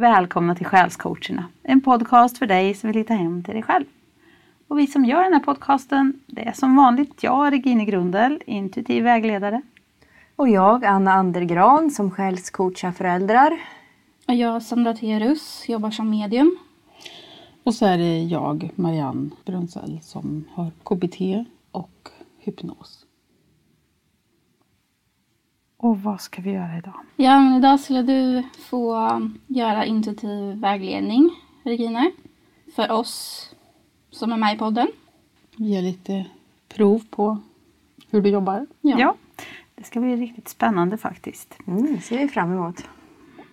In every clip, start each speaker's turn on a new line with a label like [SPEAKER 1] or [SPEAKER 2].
[SPEAKER 1] Välkomna till Själscoacherna, en podcast för dig som vill hitta hem till dig själv. Och vi som gör den här podcasten, det är som vanligt jag, Regine Grundel, intuitiv vägledare.
[SPEAKER 2] Och jag, Anna Andergran, som själscoachar föräldrar.
[SPEAKER 3] Och jag, Sandra Terus, jobbar som medium.
[SPEAKER 4] Och så är det jag, Marianne Brunzell, som har KBT och hypnos.
[SPEAKER 1] Och vad ska vi göra idag?
[SPEAKER 3] Ja, men idag skulle du få göra intuitiv vägledning, Regine. För oss som är med i podden.
[SPEAKER 4] Ge lite prov på hur du jobbar.
[SPEAKER 1] Ja. ja. det ska bli riktigt spännande faktiskt.
[SPEAKER 2] Mm, ser vi fram emot.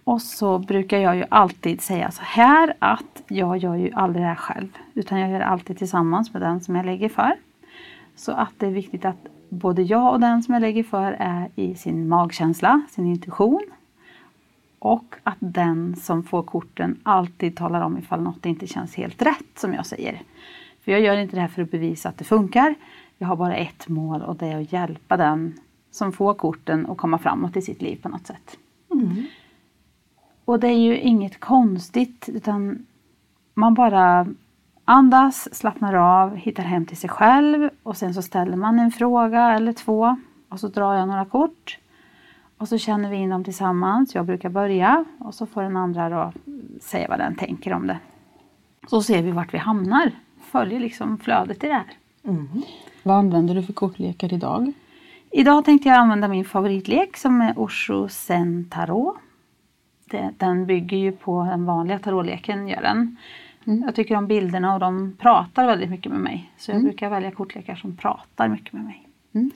[SPEAKER 1] Och så brukar jag ju alltid säga så här att jag gör ju aldrig det här själv. Utan jag gör det alltid tillsammans med den som jag lägger för. Så att det är viktigt att både jag och den som jag lägger för är i sin magkänsla, sin intuition. Och att den som får korten alltid talar om ifall något inte känns helt rätt som jag säger. För jag gör inte det här för att bevisa att det funkar. Jag har bara ett mål och det är att hjälpa den som får korten att komma framåt i sitt liv på något sätt. Mm. Och det är ju inget konstigt utan man bara andas, slappnar av, hittar hem till sig själv och sen så ställer man en fråga eller två och så drar jag några kort. Och så känner vi in dem tillsammans. Jag brukar börja och så får den andra då säga vad den tänker om det. Så ser vi vart vi hamnar. Följer liksom flödet i det här.
[SPEAKER 4] Mm. Vad använder du för kortlekar idag?
[SPEAKER 1] Idag tänkte jag använda min favoritlek som är Osho Zen Tarot. Den bygger ju på den vanliga tarotleken. Gör den. Mm. Jag tycker om bilderna och de pratar väldigt mycket med mig. Så jag mm. brukar välja kortlekar som pratar mycket med mig. Mm.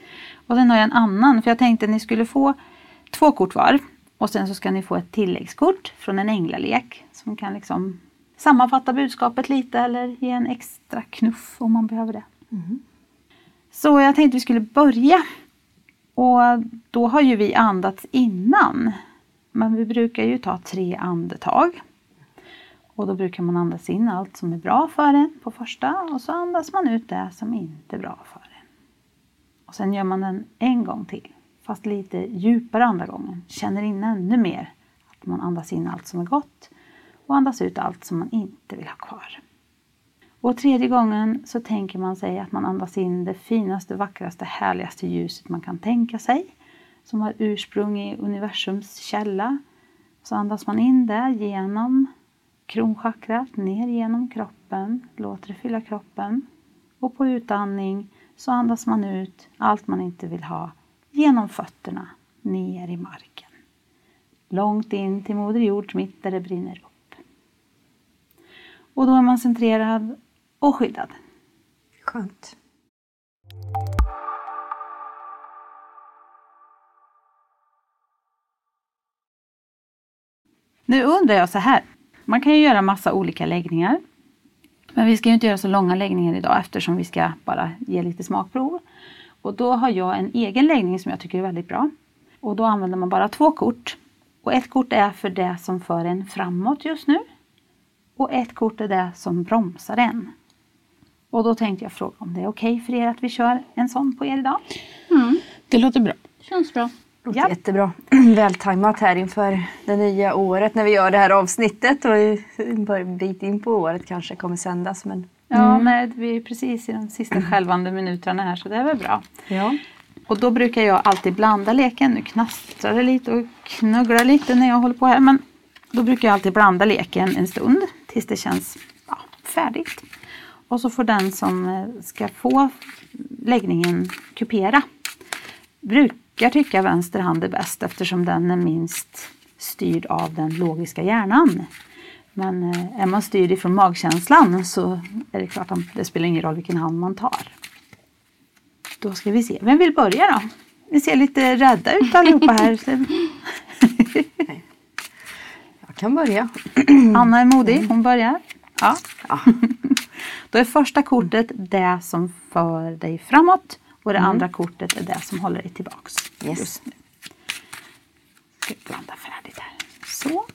[SPEAKER 1] Och sen har jag en annan, för jag tänkte att ni skulle få två kort var. Och sen så ska ni få ett tilläggskort från en änglalek som kan liksom sammanfatta budskapet lite eller ge en extra knuff om man behöver det. Mm. Så jag tänkte vi skulle börja. Och då har ju vi andats innan. Men vi brukar ju ta tre andetag. Och då brukar man andas in allt som är bra för en på första och så andas man ut det som inte är bra för en. Och sen gör man den en gång till, fast lite djupare andra gången. Känner in ännu mer att man andas in allt som är gott och andas ut allt som man inte vill ha kvar. Och tredje gången så tänker man sig att man andas in det finaste, vackraste, härligaste ljuset man kan tänka sig som har ursprung i universums källa. Så andas man in det genom kronchakrat ner genom kroppen, låter det fylla kroppen. Och på utandning så andas man ut allt man inte vill ha genom fötterna ner i marken. Långt in till Moder Jord mitt där det brinner upp. Och då är man centrerad och skyddad.
[SPEAKER 2] Skönt.
[SPEAKER 1] Nu undrar jag så här. Man kan ju göra massa olika läggningar. Men vi ska ju inte göra så långa läggningar idag eftersom vi ska bara ge lite smakprov. Och då har jag en egen läggning som jag tycker är väldigt bra. Och då använder man bara två kort. Och ett kort är för det som för en framåt just nu. Och ett kort är det som bromsar en. Och då tänkte jag fråga om det är okej okay för er att vi kör en sån på er idag?
[SPEAKER 4] Mm. Det låter bra.
[SPEAKER 3] Känns bra.
[SPEAKER 2] Låter ja. jättebra. Vältajmat här inför det nya året när vi gör det här avsnittet och en bit in på året kanske kommer sändas. Men...
[SPEAKER 1] Ja, mm. nej, vi är precis i de sista skälvande minuterna här så det är väl bra.
[SPEAKER 2] Ja.
[SPEAKER 1] Och då brukar jag alltid blanda leken. Nu knastrar det lite och knugglar lite när jag håller på här. Men då brukar jag alltid blanda leken en stund tills det känns ja, färdigt. Och så får den som eh, ska få läggningen kupera. Bruk brukar tycka vänster hand är bäst eftersom den är minst styrd av den logiska hjärnan. Men eh, är man styrd ifrån magkänslan så är det klart att det spelar ingen roll vilken hand man tar. Då ska vi se, vem vill börja då? Ni ser lite rädda ut allihopa här.
[SPEAKER 2] Jag kan börja.
[SPEAKER 1] Anna är modig, hon börjar. Ja. ja. Då är första kortet det som för dig framåt och det mm. andra kortet är det som håller dig tillbaks yes. just nu. Ska blanda färdigt här. Så.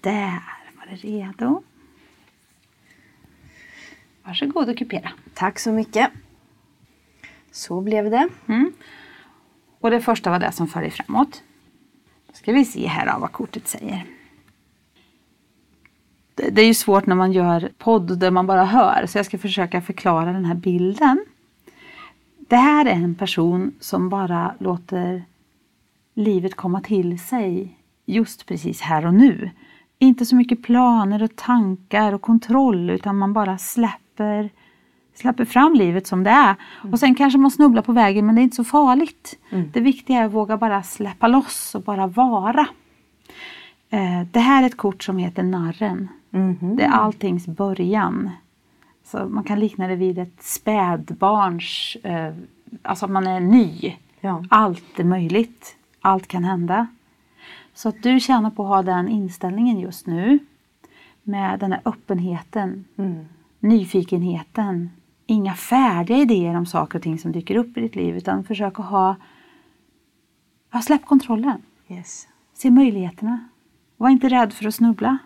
[SPEAKER 1] Där var det redo. Varsågod och kupera.
[SPEAKER 2] Tack så mycket. Så blev det.
[SPEAKER 1] Mm. Och det första var det som för dig framåt. Då ska vi se här vad kortet säger. Det det är ju svårt när man gör podd där man bara hör så jag ska försöka förklara den här bilden. Det här är en person som bara låter livet komma till sig just precis här och nu. Inte så mycket planer och tankar och kontroll utan man bara släpper, släpper fram livet som det är. Och sen kanske man snubblar på vägen men det är inte så farligt. Det viktiga är att våga bara släppa loss och bara vara. Eh, Det här är ett kort som heter Narren. Det är alltings början. Så man kan likna det vid ett spädbarns, eh, alltså att man är ny.
[SPEAKER 2] Ja.
[SPEAKER 1] Allt är möjligt. Allt kan hända. Så att du känner på att ha den inställningen just nu. Med den här öppenheten, nyfikenheten. Inga färdiga idéer om saker och ting som dyker upp i ditt liv utan försök att ha, ja, släpp kontrollen.
[SPEAKER 2] Yes.
[SPEAKER 1] Se möjligheterna. Var inte rädd för att snubbla.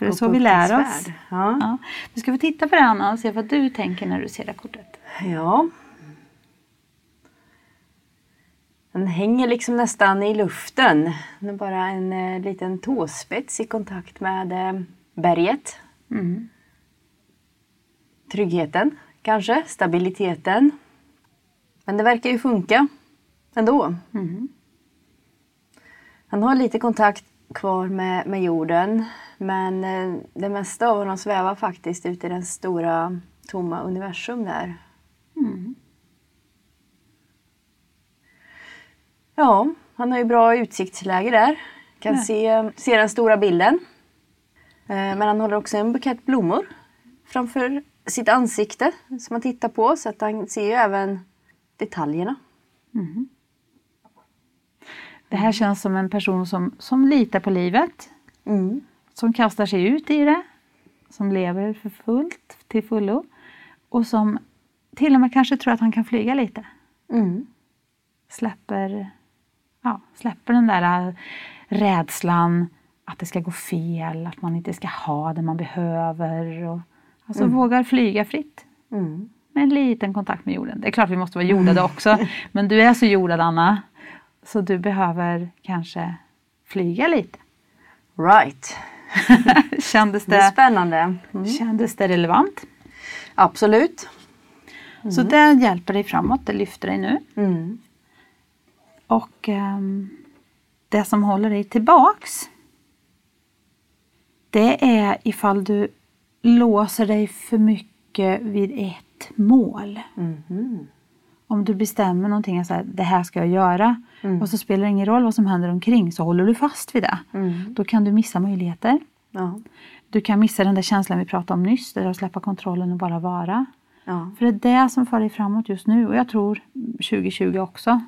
[SPEAKER 1] För det är så vi lär oss.
[SPEAKER 2] Ja.
[SPEAKER 1] Ja. Nu ska vi titta på det Anna och se vad du tänker när du ser det kortet.
[SPEAKER 2] Ja. Den hänger liksom nästan i luften. Den är bara en eh, liten tåspets i kontakt med eh, berget.
[SPEAKER 1] Mm.
[SPEAKER 2] Tryggheten kanske, stabiliteten. Men det verkar ju funka ändå.
[SPEAKER 1] Mm.
[SPEAKER 2] Han har lite kontakt kvar med, med jorden. Men eh, det mesta av honom svävar faktiskt ute i den stora tomma universum där.
[SPEAKER 1] Mm.
[SPEAKER 2] Ja, han har ju bra utsiktsläge där. Kan se, se den stora bilden. Eh, Men han håller också en bukett blommor framför sitt ansikte som han tittar på så att han ser ju även detaljerna.
[SPEAKER 1] Det här känns som en person som, som litar på livet.
[SPEAKER 2] Mm.
[SPEAKER 1] Som kastar sig ut i det. Som lever för fullt, till fullo. Och som till och med kanske tror att han kan flyga lite.
[SPEAKER 2] Mm.
[SPEAKER 1] Släpper, ja, släpper den där äh, rädslan att det ska gå fel, att man inte ska ha det man behöver. Och, alltså vågar flyga fritt.
[SPEAKER 2] Mm.
[SPEAKER 1] med en liten kontakt med jorden. Det är klart vi måste vara jordade också, men du är så jordad Anna. Så du behöver kanske flyga lite.
[SPEAKER 2] Right.
[SPEAKER 1] Kändes
[SPEAKER 2] Det är
[SPEAKER 1] det,
[SPEAKER 2] spännande.
[SPEAKER 1] kändes det relevant?
[SPEAKER 2] Absolut.
[SPEAKER 1] Så det hjälper dig framåt, det lyfter dig nu.
[SPEAKER 2] Mm.
[SPEAKER 1] Och ehm, det som håller dig tillbaks det är ifall du låser dig för mycket vid ett mål.
[SPEAKER 2] Mhm.
[SPEAKER 1] Om du bestämmer någonting, så här, det här ska jag göra
[SPEAKER 2] Mm.
[SPEAKER 1] och så spelar det ingen roll vad som händer omkring så håller du fast vid det.
[SPEAKER 2] Mm.
[SPEAKER 1] Då kan du missa möjligheter.
[SPEAKER 2] Ja.
[SPEAKER 1] Du kan missa den där känslan vi pratade om nyss, där att släppa kontrollen och bara vara.
[SPEAKER 2] Ja.
[SPEAKER 1] För det är det som för dig framåt just nu och jag tror 2020 också.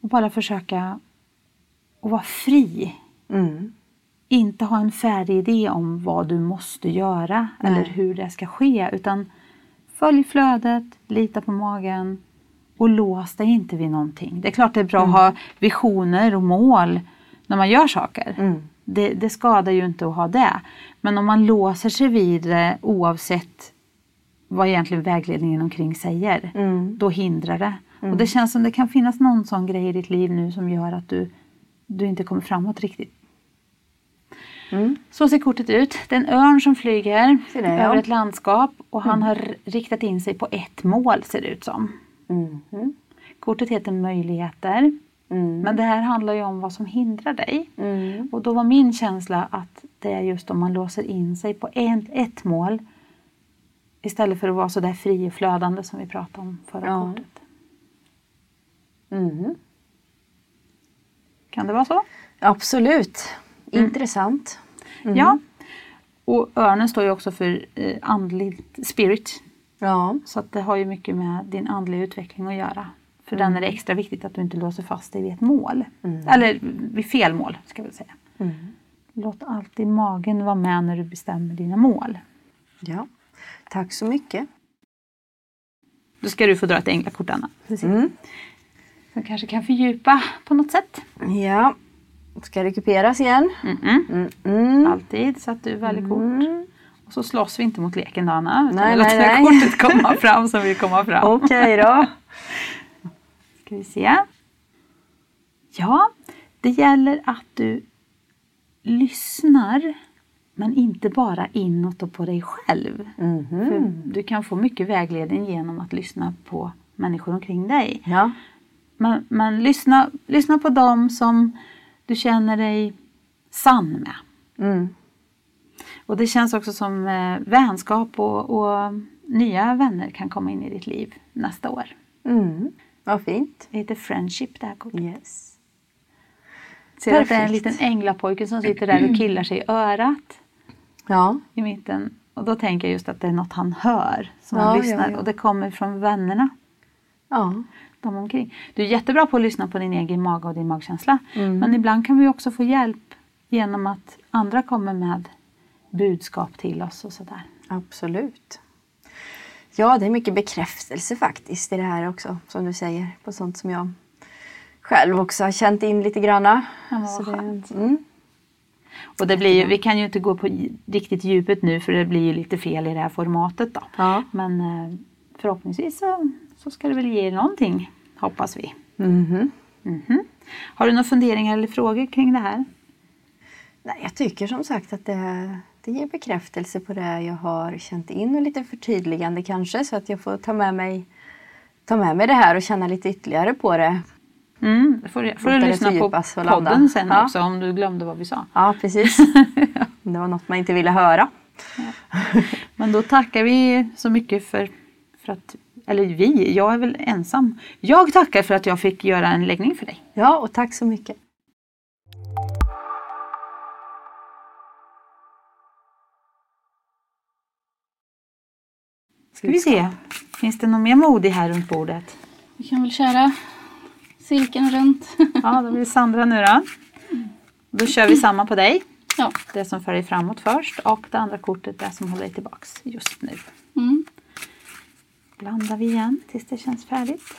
[SPEAKER 1] Och bara försöka att vara fri.
[SPEAKER 2] Mm.
[SPEAKER 1] Inte ha en färdig idé om vad du måste göra
[SPEAKER 2] Nej.
[SPEAKER 1] eller hur det ska ske utan följ flödet, lita på magen och lås dig inte vid någonting. Det är klart det är bra att ha visioner och mål när man gör saker.
[SPEAKER 2] Mm.
[SPEAKER 1] Det, det skadar ju inte att ha det. Men om man låser sig vid det oavsett vad egentligen vägledningen omkring säger,
[SPEAKER 2] Mm.
[SPEAKER 1] då hindrar det. Och det känns som det kan finnas någon sån grej i ditt liv nu som gör att du, du inte kommer framåt riktigt.
[SPEAKER 2] Mm.
[SPEAKER 1] Så ser kortet ut. Det är en örn som flyger över ett landskap och han har r- riktat in sig på ett mål ser det ut som.
[SPEAKER 2] Mhm.
[SPEAKER 1] Kortet heter möjligheter.
[SPEAKER 2] Mm.
[SPEAKER 1] Men det här handlar ju om vad som hindrar dig.
[SPEAKER 2] Mm.
[SPEAKER 1] Och då var min känsla att det är just om man låser in sig på en, ett mål istället för att vara så där fri och flödande som vi pratade om förra
[SPEAKER 2] Ja.
[SPEAKER 1] kortet.
[SPEAKER 2] Mhm.
[SPEAKER 1] Kan det vara så?
[SPEAKER 2] Absolut. Intressant.
[SPEAKER 1] Ja. Och örnen står ju också för eh, andligt spirit.
[SPEAKER 2] Ja.
[SPEAKER 1] Så att det har ju mycket med din andliga utveckling att göra. För den är det extra viktigt att du inte låser fast dig vid ett mål. Eller vid fel mål, ska vi säga.
[SPEAKER 2] Mm.
[SPEAKER 1] Låt alltid magen vara med när du bestämmer dina mål.
[SPEAKER 2] ja. Tack så mycket.
[SPEAKER 1] Då ska du få dra ett änglakort, Anna.
[SPEAKER 2] Mm.
[SPEAKER 1] Som kanske kan fördjupa på något sätt.
[SPEAKER 2] Ja. Ska recuperas igen. Mm. Mm.
[SPEAKER 1] Alltid så att du väljer kort.
[SPEAKER 2] Mm.
[SPEAKER 1] Och så slåss vi inte mot leken då, Anna. Utan
[SPEAKER 2] Nej,
[SPEAKER 1] vi låter
[SPEAKER 2] nej,
[SPEAKER 1] kortet komma fram som vill komma fram.
[SPEAKER 2] Okej då.
[SPEAKER 1] Ska vi se. Ja, det gäller att du lyssnar Men inte bara inåt och på dig själv.
[SPEAKER 2] Mhm.
[SPEAKER 1] För du kan få mycket vägledning genom att lyssna på människor omkring dig.
[SPEAKER 2] Ja.
[SPEAKER 1] Men, men lyssna, lyssna på dem som du känner dig sann med.
[SPEAKER 2] Mm.
[SPEAKER 1] Och det känns också som eh, vänskap och, och nya vänner kan komma in i ditt liv nästa år.
[SPEAKER 2] Mm. Vad fint.
[SPEAKER 1] Det heter Friendship det här kortet.
[SPEAKER 2] Yes.
[SPEAKER 1] Ser att det är en
[SPEAKER 2] Perfekt.
[SPEAKER 1] liten änglapojke som sitter där och killar sig i örat
[SPEAKER 2] Ja.
[SPEAKER 1] i mitten. Och då tänker jag just att det är något han hör som
[SPEAKER 2] Ja,
[SPEAKER 1] han
[SPEAKER 2] ja,
[SPEAKER 1] lyssnar.
[SPEAKER 2] ja.
[SPEAKER 1] Och det kommer från vännerna.
[SPEAKER 2] Ja.
[SPEAKER 1] De omkring. Du är jättebra på att lyssna på din egen mage och din magkänsla.
[SPEAKER 2] Mm.
[SPEAKER 1] Men ibland kan vi också få hjälp genom att andra kommer med budskap till oss och sådär.
[SPEAKER 2] Absolut. Ja, det är mycket bekräftelse faktiskt i det här också, som du säger, på sånt som jag själv också har känt in lite granna.
[SPEAKER 1] Ja,
[SPEAKER 2] Så det- mm.
[SPEAKER 1] Och det blir ju, vi kan ju inte gå på riktigt djupet nu för det blir ju lite fel i det här formatet då.
[SPEAKER 2] Ja.
[SPEAKER 1] Men eh, förhoppningsvis så, så ska det väl ge någonting, hoppas vi.
[SPEAKER 2] Mhm.
[SPEAKER 1] Mhm. Har du några funderingar eller frågor kring det här?
[SPEAKER 2] Nej, jag tycker som sagt att det, det ger bekräftelse på det jag har känt in och lite förtydligande kanske så att jag får ta med mig, ta med mig det här och känna lite ytterligare på det.
[SPEAKER 1] Mm, får får du lyssna på podden sen
[SPEAKER 2] Ja.
[SPEAKER 1] också om du glömde vad vi sa.
[SPEAKER 2] Ja, precis. det var något man inte ville höra.
[SPEAKER 1] Men då tackar vi så mycket för, för att, eller vi, jag är väl ensam. Jag tackar för att jag fick göra en läggning för dig.
[SPEAKER 2] Ja, och tack så mycket.
[SPEAKER 1] Ska vi se, finns det någon mer modig här runt bordet?
[SPEAKER 3] Vi kan väl köra cirkeln runt.
[SPEAKER 1] Ja, då blir det Sandra nu då. Då kör vi samma på dig.
[SPEAKER 3] ja.
[SPEAKER 1] Det som för dig framåt först och det andra kortet det som håller dig tillbaks just nu.
[SPEAKER 3] Mm.
[SPEAKER 1] Blandar vi igen tills det känns färdigt.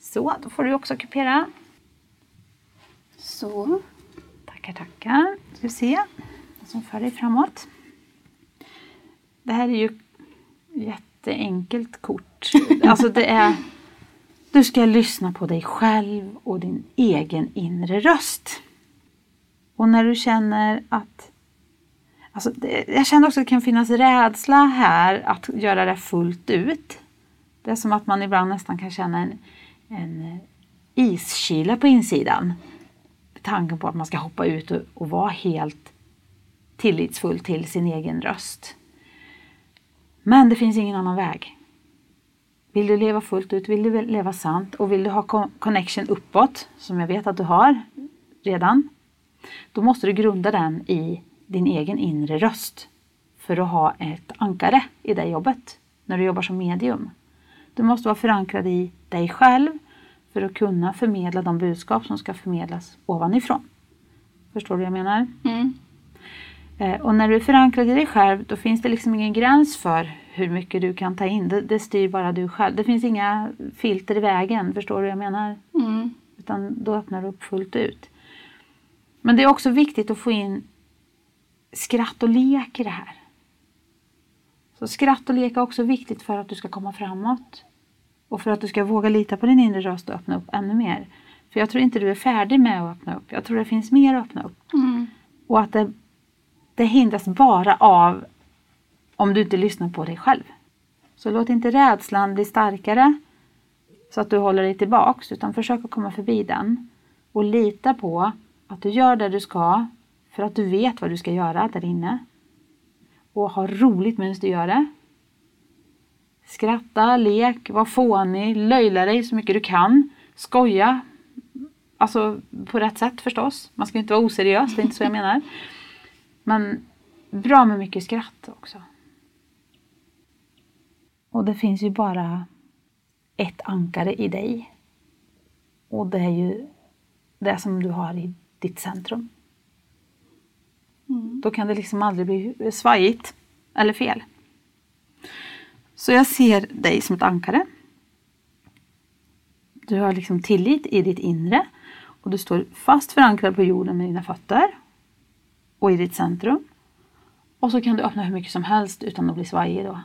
[SPEAKER 1] Så, då får du också kupera.
[SPEAKER 3] Så.
[SPEAKER 1] Tackar, tackar. Ska vi se vad som för dig framåt. Det här är ju jätteenkelt kort. Alltså det är... Du ska lyssna på dig själv och din egen inre röst. Och när du känner att... Alltså det, jag känner också att det kan finnas rädsla här att göra det fullt ut. Det är som att man ibland nästan kan känna en, en eh, iskyla på insidan tanken på att man ska hoppa ut och, och vara helt tillitsfull till sin egen röst. Men det finns ingen annan väg. Vill du leva fullt ut, vill du leva sant och vill du ha connection uppåt, som jag vet att du har redan, då måste du grunda den i din egen inre röst för att ha ett ankare i det jobbet när du jobbar som medium. Du måste vara förankrad i dig själv för att kunna förmedla de budskap som ska förmedlas ovanifrån. Förstår du vad jag menar?
[SPEAKER 3] Mm.
[SPEAKER 1] Eh, Och när du är förankrad i dig själv då finns det liksom ingen gräns för hur mycket du kan ta in. Det, det styr bara du själv. Det finns inga filter i vägen. Förstår du vad jag menar?
[SPEAKER 3] Mm.
[SPEAKER 1] Utan då öppnar du upp fullt ut. Men det är också viktigt att få in skratt och lek i det här. Så skratt och lek är också viktigt för att du ska komma framåt. Och för att du ska våga lita på din inre röst och öppna upp ännu mer. För jag tror inte du är färdig med att öppna upp. Jag tror det finns mer att öppna upp.
[SPEAKER 3] Mm.
[SPEAKER 1] Och att det, det hindras bara av om du inte lyssnar på dig själv. Så låt inte rädslan bli starkare så att du håller dig tillbaks utan försök att komma förbi den. Och lita på att du gör det du ska för att du vet vad du ska göra där inne. Och ha roligt medan du gör det. Skratta, lek, var fånig, löjla dig så mycket du kan. Skoja. Alltså på rätt sätt förstås. Man ska ju inte vara oseriös, det är inte så jag menar. Men bra med mycket skratt också. Och det finns ju bara ett ankare i dig. Och det är ju det som du har i ditt centrum. Då kan det liksom aldrig bli svajigt eller fel. Så jag ser dig som ett ankare. Du har liksom tillit i ditt inre och du står fast förankrad på jorden med dina fötter och i ditt centrum. Och så kan du öppna hur mycket som helst utan att bli svajig då.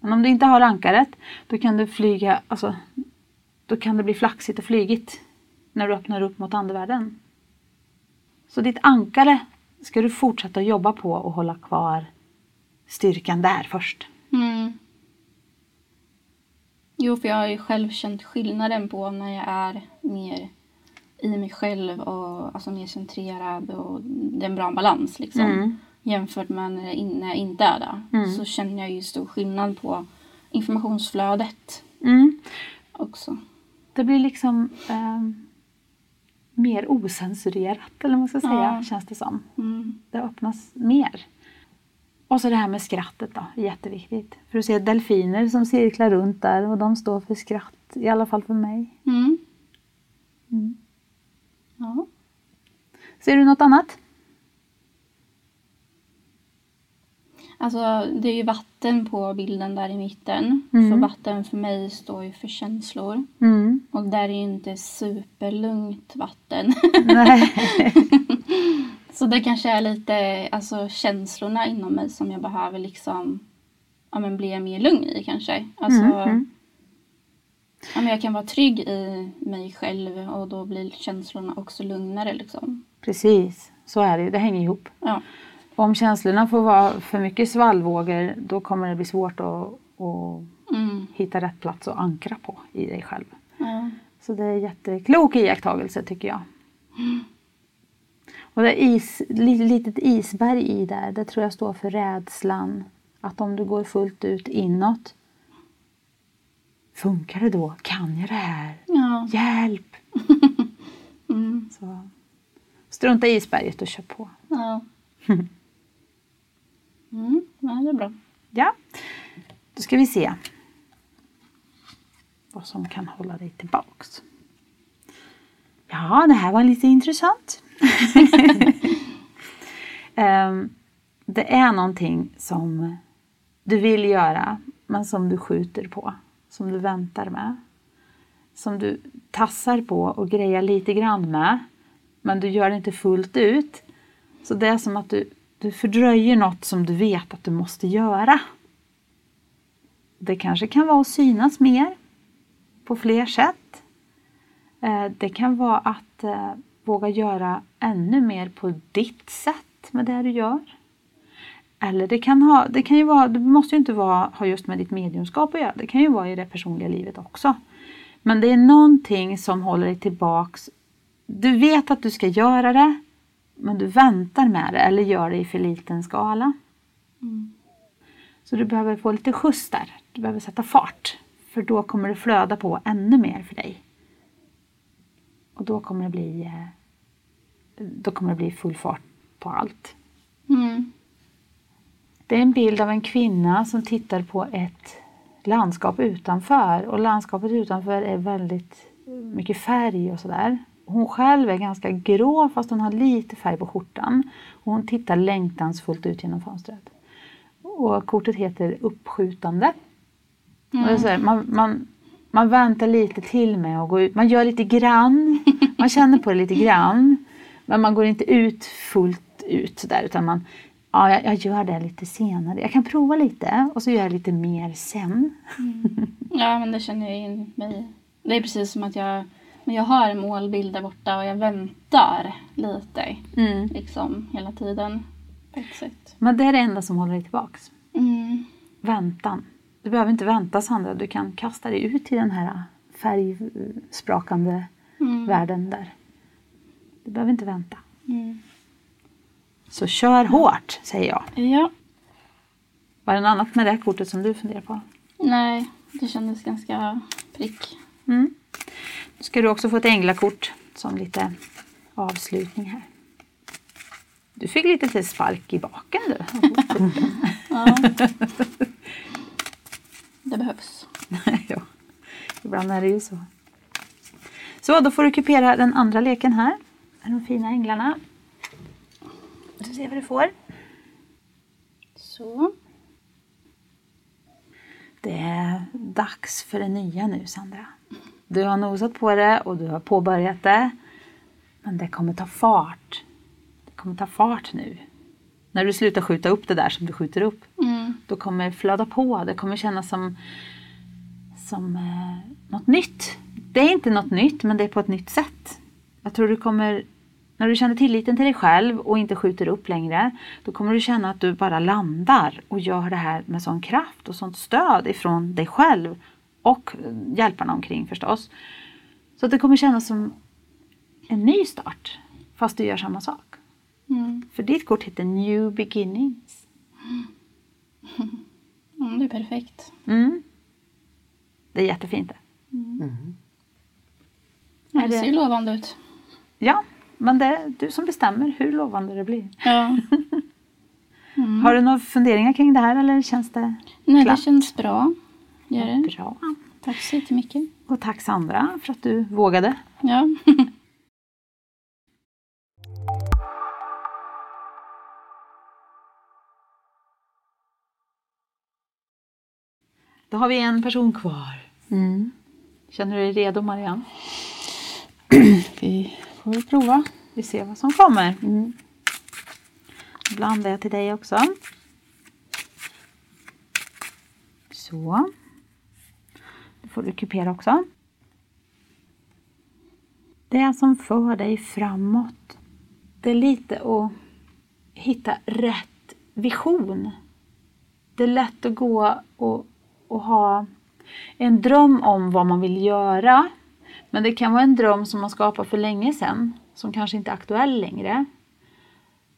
[SPEAKER 1] Men om du inte har ankaret, då kan du flyga, alltså, då kan det bli flaxigt och flygigt när du öppnar upp mot andevärlden. Så ditt ankare ska du fortsätta jobba på och hålla kvar styrkan där först.
[SPEAKER 3] Mm. Jo, för jag har ju själv känt skillnaden på när jag är mer i mig själv och alltså mer centrerad och det är en bra balans liksom.
[SPEAKER 1] Mm.
[SPEAKER 3] Jämfört med när jag inte är det.
[SPEAKER 1] Mm.
[SPEAKER 3] Så känner jag ju stor skillnad på informationsflödet
[SPEAKER 1] Mm.
[SPEAKER 3] också.
[SPEAKER 1] Det blir liksom ehm, mer osensurerat, eller vad man ska säga,
[SPEAKER 3] Ja.
[SPEAKER 1] känns det som.
[SPEAKER 3] Mm.
[SPEAKER 1] Det öppnas mer. Och så det här med skrattet då, jätteviktigt. För du ser delfiner som cirklar runt där och de står för skratt, i alla fall för mig.
[SPEAKER 3] Mm. Ja.
[SPEAKER 1] Ser du något annat?
[SPEAKER 3] Alltså det är ju vatten på bilden där i mitten.
[SPEAKER 1] Mm.
[SPEAKER 3] För vatten för mig står ju för känslor.
[SPEAKER 1] Mm.
[SPEAKER 3] Och där är ju inte superlugnt vatten.
[SPEAKER 1] Nej.
[SPEAKER 3] Så det kanske är lite alltså, känslorna inom mig som jag behöver liksom ja, men bli mer lugn i kanske. Alltså,
[SPEAKER 1] Mm, mm.
[SPEAKER 3] Ja, men jag kan vara trygg i mig själv och då blir känslorna också lugnare liksom.
[SPEAKER 1] Precis, så är det ju. Det hänger ihop.
[SPEAKER 3] Ja.
[SPEAKER 1] Om känslorna får vara för mycket svallvågor då kommer det bli svårt att, att
[SPEAKER 3] Mm.
[SPEAKER 1] hitta rätt plats att ankra på i dig själv.
[SPEAKER 3] Ja.
[SPEAKER 1] Så det är jätteklok iakttagelse tycker jag. Och det är is, li- litet isberg i där, det tror jag står för rädslan. Att om du går fullt ut inåt, funkar det då? Kan jag det här?
[SPEAKER 3] Ja.
[SPEAKER 1] Hjälp!
[SPEAKER 3] Mm.
[SPEAKER 1] Så strunta i isberget och kör på.
[SPEAKER 3] ja. Mm. ja, det är bra.
[SPEAKER 1] Ja, då ska vi se vad som kan hålla dig tillbaks. Ja, det här var lite intressant. Ehm, det är någonting som du vill göra men som du skjuter på, som du väntar med. Som du tassar på och grejar lite grann med men du gör det inte fullt ut. Så det är som att du, du fördröjer något som du vet att du måste göra. Det kanske kan vara att synas mer på fler sätt. Eh, det kan vara att eh, våga göra ännu mer på ditt sätt med det du gör. Eller det kan, ha, det kan ju vara, det måste ju inte vara, ha just med ditt mediumskap att göra. Det kan ju vara i det personliga livet också. Men det är någonting som håller dig tillbaks. Du vet att du ska göra det, men du väntar med det eller gör det i för liten skala. Så du behöver få lite skjuts där. Du behöver sätta fart. För då kommer det flöda på ännu mer för dig. Och då kommer det bli, eh, då kommer det bli full fart på allt.
[SPEAKER 3] Mm.
[SPEAKER 1] Det är en bild av en kvinna som tittar på ett landskap utanför. Och landskapet utanför är väldigt mycket färg och sådär. Hon själv är ganska grå fast hon har lite färg på skjortan. Och hon tittar längtansfullt ut genom fönstret. Och kortet heter Uppskjutande. Och det är så här, man, man, man väntar lite till med att gå ut. Man gör lite grann. Man känner på det lite grann. Men man går inte ut fullt ut sådär utan man Ja, jag, jag gör det lite senare. Jag kan prova lite och så gör jag lite mer sen.
[SPEAKER 3] Ja, men det känner jag in mig. Det är precis som att jag, men jag har målbild där borta och jag väntar lite. Liksom hela tiden.
[SPEAKER 1] Men det är det enda som håller dig tillbaks.
[SPEAKER 3] Mm.
[SPEAKER 1] Väntan. Du behöver inte vänta Sandra. Du kan kasta dig ut i den här färgsprakande
[SPEAKER 3] Mm.
[SPEAKER 1] världen där. Du behöver inte vänta.
[SPEAKER 3] Mm.
[SPEAKER 1] Så kör hårt, säger jag.
[SPEAKER 3] Ja.
[SPEAKER 1] Var det något annat med det kortet som du funderar på?
[SPEAKER 3] Nej, det kändes ganska prick.
[SPEAKER 1] Mm. Nu ska du också få ett änglakort som lite avslutning här. Du fick lite spark i baken du.
[SPEAKER 3] Ja. det behövs.
[SPEAKER 1] ja, ibland är det ju så. Så, då får du kupera den andra leken här. De fina änglarna. Du får se vad du får.
[SPEAKER 3] Så.
[SPEAKER 1] Det är dags för det nya nu, Sandra. Du har nosat på det och du har påbörjat det. Men det kommer ta fart. Det kommer ta fart nu. När du slutar skjuta upp det där som du skjuter upp,
[SPEAKER 3] Mm.
[SPEAKER 1] då kommer det flöda på. Det kommer kännas som, som eh, något nytt. Det är inte något nytt, men det är på ett nytt sätt. Jag tror du kommer när du känner tilliten till dig själv och inte skjuter upp längre, då kommer du känna att du bara landar och gör det här med sån kraft och sånt stöd ifrån dig själv och hjälparna omkring förstås. Så att det kommer kännas som en ny start fast du gör samma sak.
[SPEAKER 3] Mm.
[SPEAKER 1] För ditt kort heter New Beginnings.
[SPEAKER 3] Mm, det är perfekt.
[SPEAKER 1] Mm. Det är jättefint det. Är
[SPEAKER 3] det
[SPEAKER 1] det-
[SPEAKER 3] ser ju lovande ut.
[SPEAKER 1] Ja, men det är du som bestämmer hur lovande det blir.
[SPEAKER 3] Ja.
[SPEAKER 1] Har du några funderingar kring det här eller känns det
[SPEAKER 3] Nej,
[SPEAKER 1] Klart.
[SPEAKER 3] det känns bra. Gör det.
[SPEAKER 1] bra?
[SPEAKER 3] Tack så jättemycket.
[SPEAKER 1] Och tack Sandra för att du vågade.
[SPEAKER 3] Ja.
[SPEAKER 1] Då har vi en person kvar.
[SPEAKER 4] Mm.
[SPEAKER 1] Känner du dig redo Marianne?
[SPEAKER 4] Vi får väl prova.
[SPEAKER 1] Vi ser vad som kommer.
[SPEAKER 4] Mm.
[SPEAKER 1] Blandar jag till dig också. Så. Då får du kupera också. Det som för dig framåt. Det är lite att hitta rätt vision. Det är lätt att gå och, och ha en dröm om vad man vill göra. Men det kan vara en dröm som man skapat för länge sedan. Som kanske inte är aktuell längre.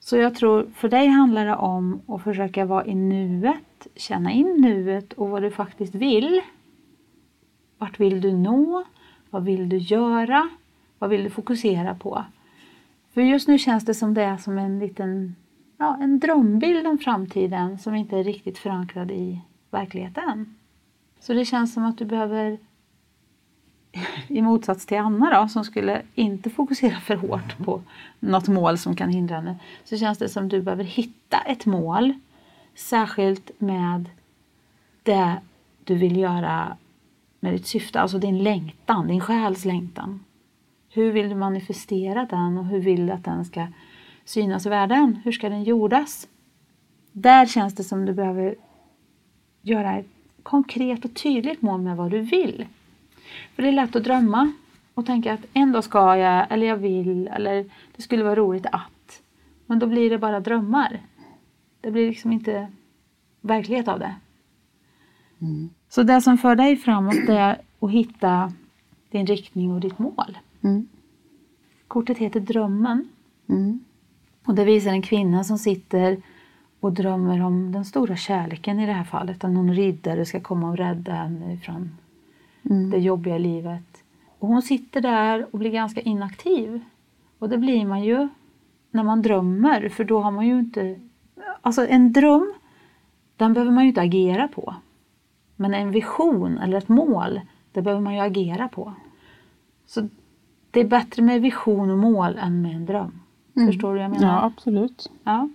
[SPEAKER 1] Så jag tror för dig handlar det om att försöka vara i nuet, känna in nuet och vad du faktiskt vill. Vart vill du nå? Vad vill du göra? Vad vill du fokusera på? För just nu känns det som det är som en liten ja, en drömbild om framtiden som inte är riktigt förankrad i verkligheten. Så det känns som att du behöver i motsats till Anna då, som skulle inte fokusera för hårt på något mål som kan hindra henne, så känns det som du behöver hitta ett mål, särskilt med det du vill göra med ditt syfte, alltså din längtan, din själs längtan. Hur vill du manifestera den och hur vill du att den ska synas i världen? Hur ska den jordas? Där känns det som du behöver göra ett konkret och tydligt mål med vad du vill. För det är lätt att drömma och tänka att en dag ska jag, eller jag vill, eller det skulle vara roligt att. Men då blir det bara drömmar. Det blir liksom inte verklighet av det. Så det som för dig framåt är att hitta din riktning och ditt mål.
[SPEAKER 4] Mm.
[SPEAKER 1] Kortet heter Drömmen
[SPEAKER 4] Mm.
[SPEAKER 1] och det visar en kvinna som sitter och drömmer om den stora kärleken i det här fallet. Att någon riddare ska komma och rädda henne från
[SPEAKER 4] Mm.
[SPEAKER 1] det jobbiga livet. Och hon sitter där och blir ganska inaktiv. Och det blir man ju när man drömmer för då har man ju inte... Alltså en dröm, den behöver man ju inte agera på. Men en vision eller ett mål, det behöver man ju agera på. Så det är bättre med vision och mål än med en dröm. Förstår du vad jag menar?
[SPEAKER 4] Ja, absolut.
[SPEAKER 1] Ja.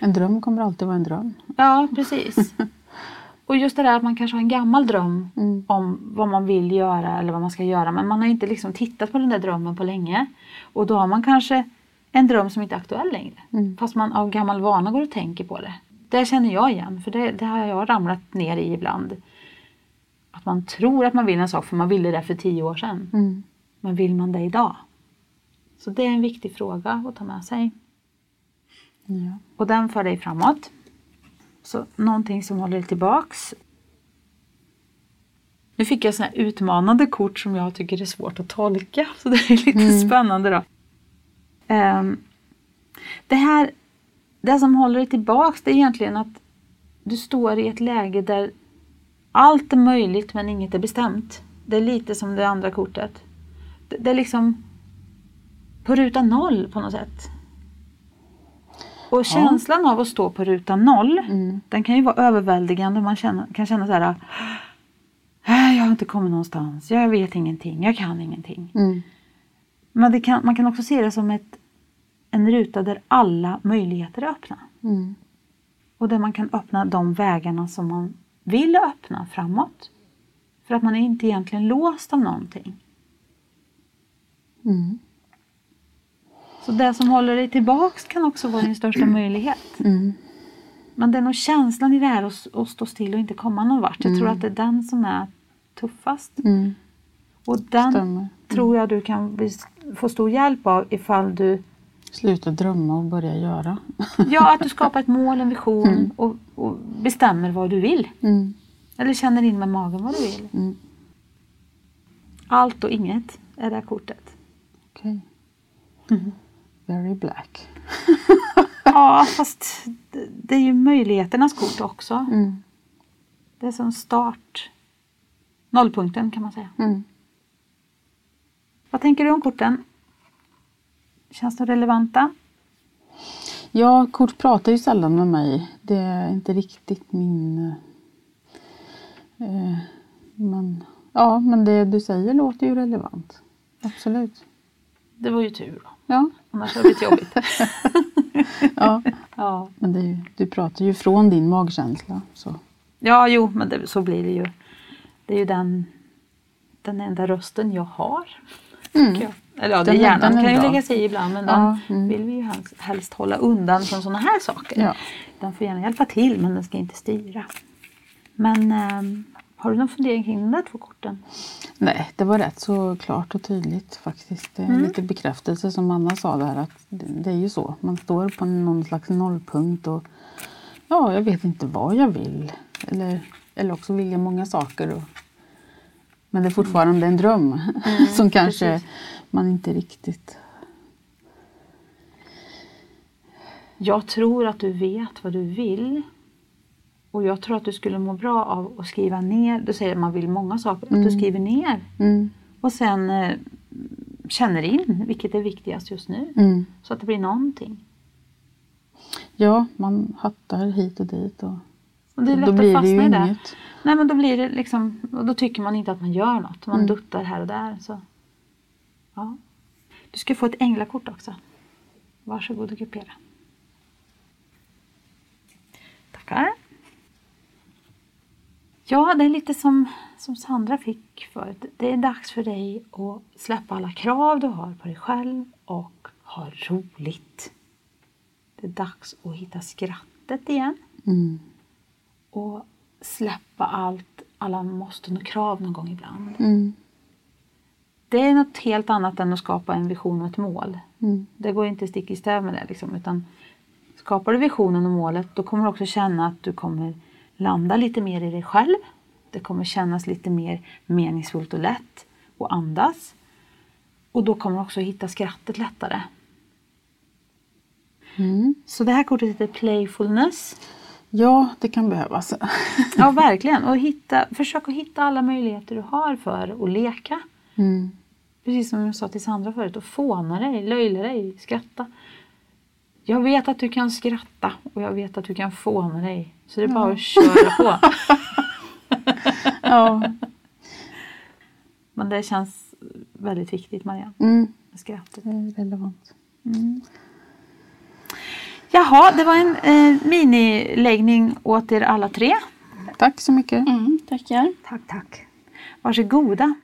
[SPEAKER 4] En dröm kommer alltid vara en dröm.
[SPEAKER 1] Ja, precis. Och just det där att man kanske har en gammal dröm
[SPEAKER 4] Mm.
[SPEAKER 1] om vad man vill göra eller vad man ska göra. Men man har inte liksom tittat på den där drömmen på länge. Och då har man kanske en dröm som inte är aktuell längre.
[SPEAKER 4] Mm.
[SPEAKER 1] Fast man av gammal vana går och tänker på det. Det känner jag igen, för det, det har jag ramlat ner i ibland. Att man tror att man vill en sak för man ville det för tio år sedan.
[SPEAKER 4] Mm.
[SPEAKER 1] Men vill man det idag? Så det är en viktig fråga att ta med sig.
[SPEAKER 4] Ja.
[SPEAKER 1] Och den för dig framåt. Så någonting som håller dig tillbaks. Nu fick jag såna utmanande kort som jag tycker är svårt att tolka. Så det är lite spännande då. Ehm, det här, det som håller dig tillbaks det är egentligen att du står i ett läge där allt är möjligt men inget är bestämt. Det är lite som det andra kortet. Det, det är liksom på ruta noll på något sätt. Och känslan av att stå på ruta noll,
[SPEAKER 4] Mm.
[SPEAKER 1] den kan ju vara överväldigande. Man känner, kan känna så här, "Äh, jag har inte kommit någonstans, jag vet ingenting, jag kan ingenting.
[SPEAKER 4] Mm.
[SPEAKER 1] Men kan, man kan också se det som ett, en ruta där alla möjligheter är öppna.
[SPEAKER 4] Mm.
[SPEAKER 1] Och där man kan öppna de vägarna som man vill öppna framåt. För att man är inte egentligen låst av någonting.
[SPEAKER 4] Mm.
[SPEAKER 1] Så det som håller dig tillbaks kan också vara din största möjlighet.
[SPEAKER 4] Mm.
[SPEAKER 1] Men det är nog känslan i det här att, stå still och inte komma någon vart. Jag tror att det är den som är tuffast.
[SPEAKER 4] Mm.
[SPEAKER 1] Och den tror jag du kan få stor hjälp av ifall du
[SPEAKER 4] Sluta drömma och börja göra.
[SPEAKER 1] Ja, att du skapar ett mål, en vision och, och bestämmer vad du vill.
[SPEAKER 4] Mm.
[SPEAKER 1] Eller känner in med magen vad du vill.
[SPEAKER 4] Mm.
[SPEAKER 1] Allt och inget är det här kortet.
[SPEAKER 4] Okej. Very black.
[SPEAKER 1] Ja, fast det- är ju möjligheternas kort också.
[SPEAKER 4] Mm.
[SPEAKER 1] Det är som start. Nollpunkten kan man säga.
[SPEAKER 4] Mm.
[SPEAKER 1] Vad tänker du om korten? Känns de relevanta?
[SPEAKER 4] Ja, kort pratar ju sällan med mig. Det är inte riktigt min... Eh, men, ja, men det du säger låter ju relevant. Absolut.
[SPEAKER 1] Det var ju tur då.
[SPEAKER 4] Ja,
[SPEAKER 1] Annars hade det blivit jobbigt.
[SPEAKER 4] ja.
[SPEAKER 1] ja.
[SPEAKER 4] men det du pratar ju från din magkänsla. Så.
[SPEAKER 1] ja, jo, men det, så blir det ju. Det är ju den, den enda rösten jag har. tycker jag. Eller ja, det
[SPEAKER 4] Den är-
[SPEAKER 1] hjärnan
[SPEAKER 4] den
[SPEAKER 1] kan ju lägga sig i ibland men
[SPEAKER 4] Ja,
[SPEAKER 1] den
[SPEAKER 4] mm.
[SPEAKER 1] vill vi ju helst, helst hålla undan från sådana här saker.
[SPEAKER 4] Ja.
[SPEAKER 1] Den får gärna hjälpa till men den ska inte styra. Men ehm, har du någon fundering kring de där två korten?
[SPEAKER 4] Nej, det var rätt så klart och tydligt faktiskt. Är lite bekräftelse som Anna sa där att det, är ju så. Man står på någon slags nollpunkt och ja, jag vet inte vad jag vill. Eller, eller också vill jag många saker. Och, men det är fortfarande en dröm som kanske
[SPEAKER 1] precis.
[SPEAKER 4] man inte riktigt...
[SPEAKER 1] Jag tror att du vet vad du vill. Och jag tror att du skulle må bra av att skriva ner. Du säger att man vill många saker. Att du skriver ner.
[SPEAKER 4] Mm,
[SPEAKER 1] Och sen eh, känner in vilket är viktigast just nu.
[SPEAKER 4] mm.
[SPEAKER 1] Så att det blir någonting.
[SPEAKER 4] Ja, man hattar hit och dit och
[SPEAKER 1] Och det är lätt
[SPEAKER 4] då
[SPEAKER 1] att
[SPEAKER 4] blir det
[SPEAKER 1] fastna
[SPEAKER 4] ju
[SPEAKER 1] i det.
[SPEAKER 4] inget.
[SPEAKER 1] Nej men då blir det liksom, och då tycker man inte att man gör något. Man
[SPEAKER 4] Mm.
[SPEAKER 1] duttar här och där. Så. Ja. Du ska få ett änglakort också. Varsågod och kupera. Tackar. Ja, det är lite som, som Sandra fick förut. Det är dags för dig att släppa alla krav du har på dig själv och ha roligt. Det är dags att hitta skrattet igen
[SPEAKER 4] Mm.
[SPEAKER 1] och släppa allt, alla måsten och krav någon gång ibland.
[SPEAKER 4] Mm.
[SPEAKER 1] Det är något helt annat än att skapa en vision och ett mål.
[SPEAKER 4] Mm.
[SPEAKER 1] Det går inte stick i stäv med det. Liksom, utan skapar du visionen och målet då kommer du också känna att du kommer landa lite mer i dig själv. Det kommer kännas lite mer meningsfullt och lätt och andas. Och då kommer du också hitta skrattet lättare.
[SPEAKER 4] Mm.
[SPEAKER 1] Så det här kortet heter Playfulness.
[SPEAKER 4] Ja, det kan behövas.
[SPEAKER 1] Ja, verkligen. Och hitta, försök att hitta alla möjligheter du har för att leka.
[SPEAKER 4] Mm.
[SPEAKER 1] Precis som jag sa till Sandra förut, att fåna dig, löjla dig, skratta. Jag vet att du kan skratta och jag vet att du kan fåna dig. Så det är bara att köra på.
[SPEAKER 4] Ja.
[SPEAKER 1] Men det känns väldigt viktigt Marianne,
[SPEAKER 4] Mm.
[SPEAKER 1] skrattet.
[SPEAKER 4] Det är relevant.
[SPEAKER 1] Jaha, det var en eh, miniläggning åt er alla tre.
[SPEAKER 4] Tack så mycket.
[SPEAKER 3] Mm, tackar.
[SPEAKER 2] Tack, tack.
[SPEAKER 1] Varsågoda.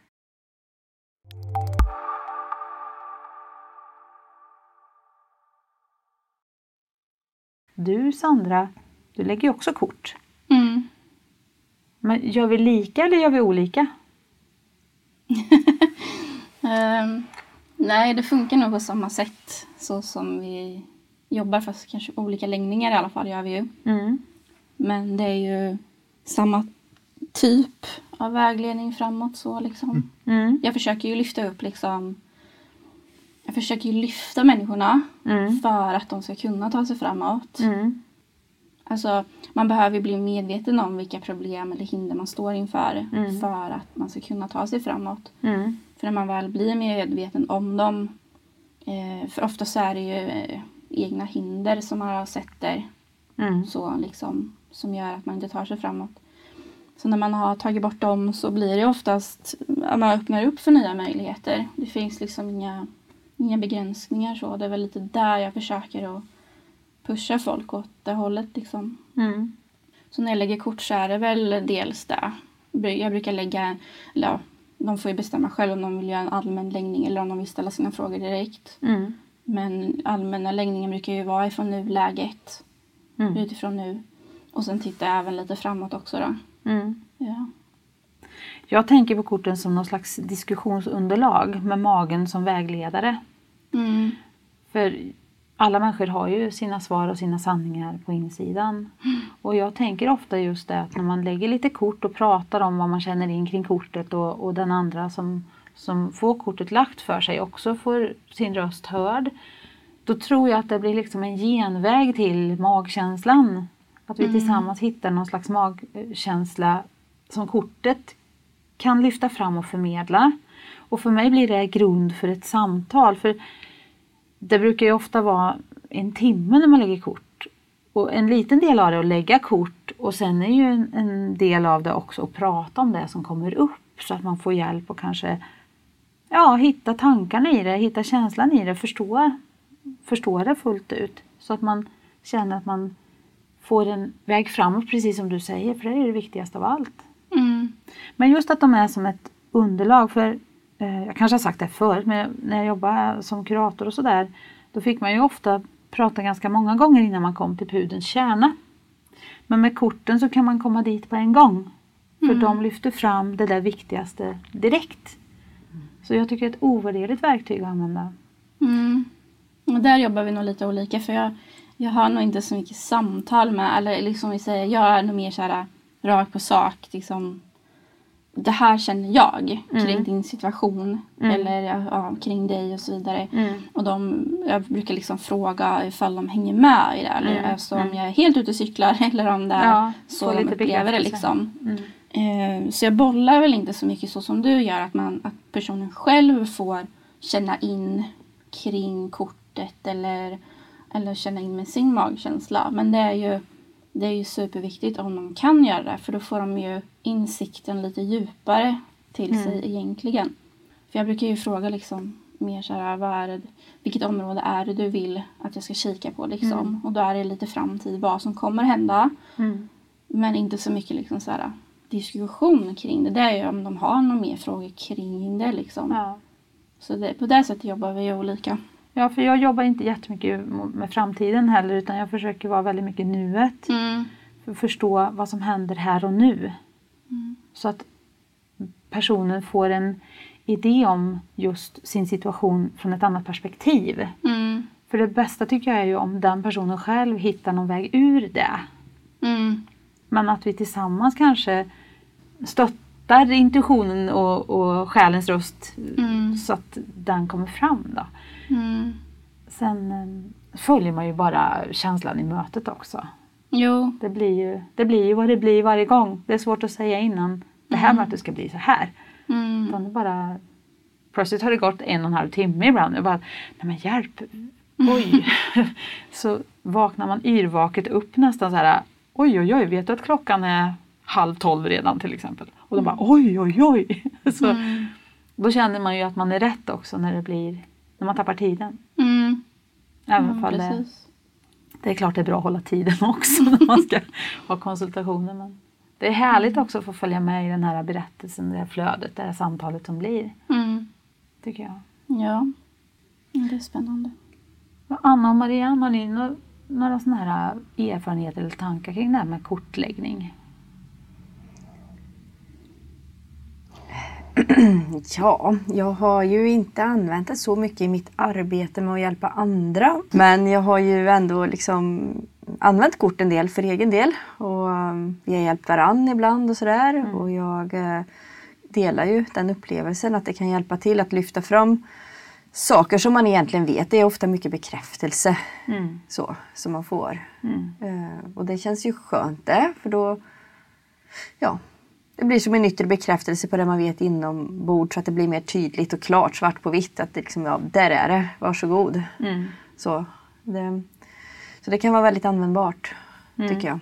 [SPEAKER 1] Du Sandra, du lägger ju också kort.
[SPEAKER 3] Mm.
[SPEAKER 1] Men gör vi lika eller gör vi olika?
[SPEAKER 3] Ehm, nej, det funkar nog på samma sätt så som vi jobbar fast kanske olika läggningar i alla fall gör vi ju.
[SPEAKER 1] Mm.
[SPEAKER 3] Men det är ju samma typ av vägledning framåt så liksom.
[SPEAKER 1] Mm.
[SPEAKER 3] Jag försöker ju lyfta upp liksom jag försöker ju lyfta människorna
[SPEAKER 1] Mm.
[SPEAKER 3] för att de ska kunna ta sig framåt.
[SPEAKER 1] Mm.
[SPEAKER 3] Alltså, man behöver ju bli medveten om vilka problem eller hinder man står inför
[SPEAKER 1] Mm.
[SPEAKER 3] för att man ska kunna ta sig framåt.
[SPEAKER 1] Mm.
[SPEAKER 3] För när man väl blir medveten om dem, eh, för ofta så är det ju eh, egna hinder som man sätter
[SPEAKER 1] Mm.
[SPEAKER 3] så liksom, som gör att man inte tar sig framåt. Så när man har tagit bort dem så blir det oftast att man öppnar upp för nya möjligheter. Det finns liksom inga, inga begränsningar så. Det är väl lite där jag försöker att pusha folk åt det hållet liksom.
[SPEAKER 1] Mm.
[SPEAKER 3] Så när jag lägger kort så är det väl dels det. Jag brukar lägga, eller ja, de får ju bestämma själv om de vill göra en allmän läggning eller om de vill ställa sina frågor direkt.
[SPEAKER 1] Mm.
[SPEAKER 3] Men allmänna läggningen brukar ju vara ifrån nuläget,
[SPEAKER 1] Mm.
[SPEAKER 3] utifrån nu. Och sen tittar jag även lite framåt också då.
[SPEAKER 1] Mm.
[SPEAKER 3] Ja.
[SPEAKER 1] Jag tänker på korten som någon slags diskussionsunderlag med magen som vägledare.
[SPEAKER 3] Mm.
[SPEAKER 1] För alla människor har ju sina svar och sina sanningar på insidan. Och jag tänker ofta just det att när man lägger lite kort och pratar om vad man känner in kring kortet och, och den andra som, som får kortet lagt för sig också får sin röst hörd. Då tror jag att det blir liksom en genväg till magkänslan. Att vi tillsammans hittar någon slags magkänsla som kortet kan lyfta fram och förmedla. Och för mig blir det grund för ett samtal. För det brukar ju ofta vara en timme när man lägger kort. Och en liten del av det är att lägga kort och sen är ju en, en del av det också att prata om det som kommer upp så att man får hjälp och kanske ja, hitta tankarna i det, hitta känslan i det, förstå, förstå det fullt ut. Så att man känner att man får en väg framåt precis som du säger, för det är det viktigaste av allt.
[SPEAKER 3] Mm.
[SPEAKER 1] Men just att de är som ett underlag för, jag kanske har sagt det förut, men när jag jobbade som kurator och sådär, då fick man ju ofta prata ganska många gånger innan man kom till pudens kärna. Men med korten så kan man komma dit på en gång. För de lyfter fram det där viktigaste direkt. Så jag tycker det är ett ovärderligt verktyg att använda.
[SPEAKER 3] Mm. Och där jobbar vi nog lite olika för jag, jag har nog inte så mycket samtal med, eller liksom vi säger, jag är nog mer såhär rakt på sak. Liksom, det här känner jag kring din situation eller ja, kring dig och så vidare. Och de, jag brukar liksom fråga ifall de hänger med i det. Eller alltså om jag är helt ute och cyklar eller om det är
[SPEAKER 1] Ja,
[SPEAKER 3] så de
[SPEAKER 1] lite
[SPEAKER 3] upplever det. Liksom. Eh, så jag bollar väl inte så mycket så som du gör. Att, man, att personen själv får känna in kring kortet eller, eller känna in med sin magkänsla. Men det är ju det är ju superviktigt om de kan göra det för då får de ju insikten lite djupare till sig egentligen. För jag brukar ju fråga liksom mer så här, vad är det, vilket område är det du vill att jag ska kika på liksom? Och då är det lite framtid, vad som kommer hända. Men inte så mycket liksom så här, diskussion kring det. Det är ju om de har några mer frågor kring det liksom.
[SPEAKER 1] Ja.
[SPEAKER 3] Så det, på det sättet jobbar vi olika.
[SPEAKER 1] ja, för jag jobbar inte jättemycket med framtiden heller utan jag försöker vara väldigt mycket nuet.
[SPEAKER 3] Mm.
[SPEAKER 1] För att förstå vad som händer här och nu. Så att personen får en idé om just sin situation från ett annat perspektiv.
[SPEAKER 3] Mm.
[SPEAKER 1] För det bästa tycker jag är ju om den personen själv hittar någon väg ur det.
[SPEAKER 3] Mm.
[SPEAKER 1] Men att vi tillsammans kanske stöttar intuitionen och, och själens röst
[SPEAKER 3] Mm.
[SPEAKER 1] så att den kommer fram. Då.
[SPEAKER 3] Mm.
[SPEAKER 1] Sen eh, följer man ju bara känslan i mötet också.
[SPEAKER 3] Jo.
[SPEAKER 1] Det blir, ju, det blir ju vad det blir varje gång. Det är svårt att säga innan det här mötet ska bli så här.
[SPEAKER 3] Mm.
[SPEAKER 1] Utan det bara, plötsligt har det gått en och en halv timme ibland. Jag bara, nej men hjälp, oj. så vaknar man yrvaket upp nästan så här, oj oj oj, vet du att klockan är halv tolv redan till exempel. Och de bara, oj oj oj. så, Då känner man ju att man är rätt också när det blir, när man tappar tiden.
[SPEAKER 3] Mm.
[SPEAKER 1] Även
[SPEAKER 3] Ja,
[SPEAKER 1] om det. Det är klart det är bra att hålla tiden också när man ska ha konsultationer. Men det är härligt också att få följa med i den här berättelsen, det här flödet, det här samtalet som blir.
[SPEAKER 3] Mm.
[SPEAKER 1] Tycker jag.
[SPEAKER 3] Ja. Det är spännande.
[SPEAKER 1] Anna och Marianne, har ni några, några sådana här erfarenheter eller tankar kring det här med kortläggning?
[SPEAKER 2] Ja, jag har ju inte använt det så mycket i mitt arbete med att hjälpa andra. Men jag har ju ändå liksom använt kort en del för egen del. Och vi har hjälpt varann ibland och sådär. Och jag eh, delar ju den upplevelsen att det kan hjälpa till att lyfta fram saker som man egentligen vet. Det är ofta mycket bekräftelse så, som man får. Eh, och det känns ju skönt det, för då ja, det blir som en yttre bekräftelse på det man vet inombords så att det blir mer tydligt och klart, svart på vitt. Att det liksom, ja, där är det, varsågod. Så, det, så det kan vara väldigt användbart, tycker jag.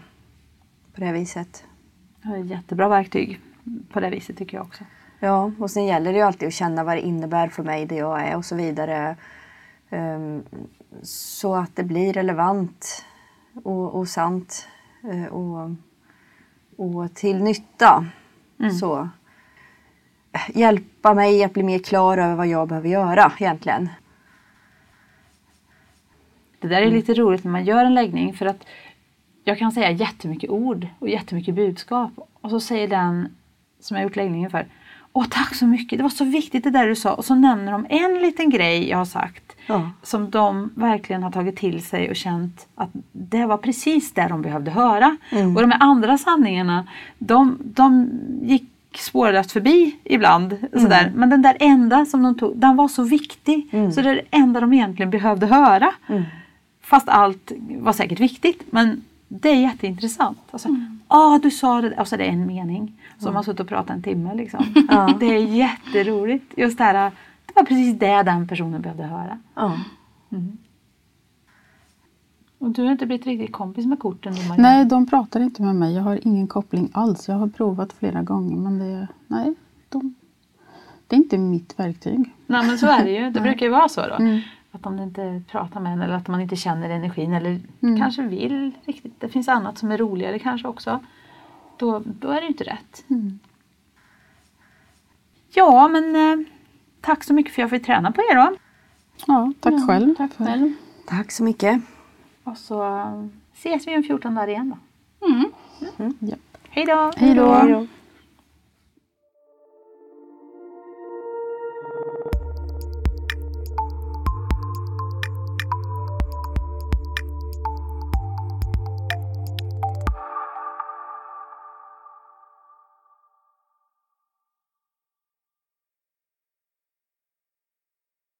[SPEAKER 2] På det här viset.
[SPEAKER 1] Det är ett jättebra verktyg på det viset tycker jag också.
[SPEAKER 2] Ja, och sen gäller det ju alltid att känna vad det innebär för mig, det jag är och så vidare. Ehm, så att det blir relevant och, och sant eh, och, och till nytta. Så eh, hjälpa mig att bli mer klar över vad jag behöver göra egentligen.
[SPEAKER 1] Det där är lite roligt när man gör en läggning för att jag kan säga jättemycket ord och jättemycket budskap. Och så säger den som jag gjort läggningen för Åh tack så mycket, det var så viktigt det där du sa och så nämner de en liten grej jag har sagt
[SPEAKER 2] Ja.
[SPEAKER 1] som de verkligen har tagit till sig och känt att det var precis det de behövde höra.
[SPEAKER 2] Mm.
[SPEAKER 1] Och de här andra sanningarna, de, de gick spårlöst förbi ibland. Sådär. Men den där enda som de tog, den var så viktig.
[SPEAKER 2] Mm.
[SPEAKER 1] Så det är det enda de egentligen behövde höra.
[SPEAKER 2] Mm.
[SPEAKER 1] Fast allt var säkert viktigt. Men det är jätteintressant. Alltså, ah, du sa det, och så är det en mening. Som har suttit och pratat en timme. Liksom.
[SPEAKER 2] Ja.
[SPEAKER 1] Det är jätteroligt. Just det här, det var precis det den personen behövde höra.
[SPEAKER 2] Ja.
[SPEAKER 1] Och du har inte blivit riktigt kompis med korten?
[SPEAKER 4] Nej, de pratar inte med mig. Jag har ingen koppling alls. Jag har provat flera gånger men det, nej, de, det är inte mitt verktyg.
[SPEAKER 1] Nej men så är det ju. Det brukar ju vara så då.
[SPEAKER 4] Mm.
[SPEAKER 1] Att de inte pratar med en eller att man inte känner energin eller
[SPEAKER 4] Mm.
[SPEAKER 1] kanske vill riktigt. Det finns annat som är roligare kanske också. Då, då är det ju inte rätt.
[SPEAKER 4] Mm.
[SPEAKER 1] Ja men eh, tack så mycket för att jag fick träna på er då.
[SPEAKER 4] Ja, tack
[SPEAKER 3] Ja,
[SPEAKER 4] själv.
[SPEAKER 3] Tack
[SPEAKER 4] för-
[SPEAKER 3] själv.
[SPEAKER 2] Tack så mycket.
[SPEAKER 1] Och så eh, ses vi om 14 dagar igen då.
[SPEAKER 3] Mm.
[SPEAKER 4] Ja.
[SPEAKER 1] Hej då!
[SPEAKER 4] Hej då.
[SPEAKER 2] Hej då.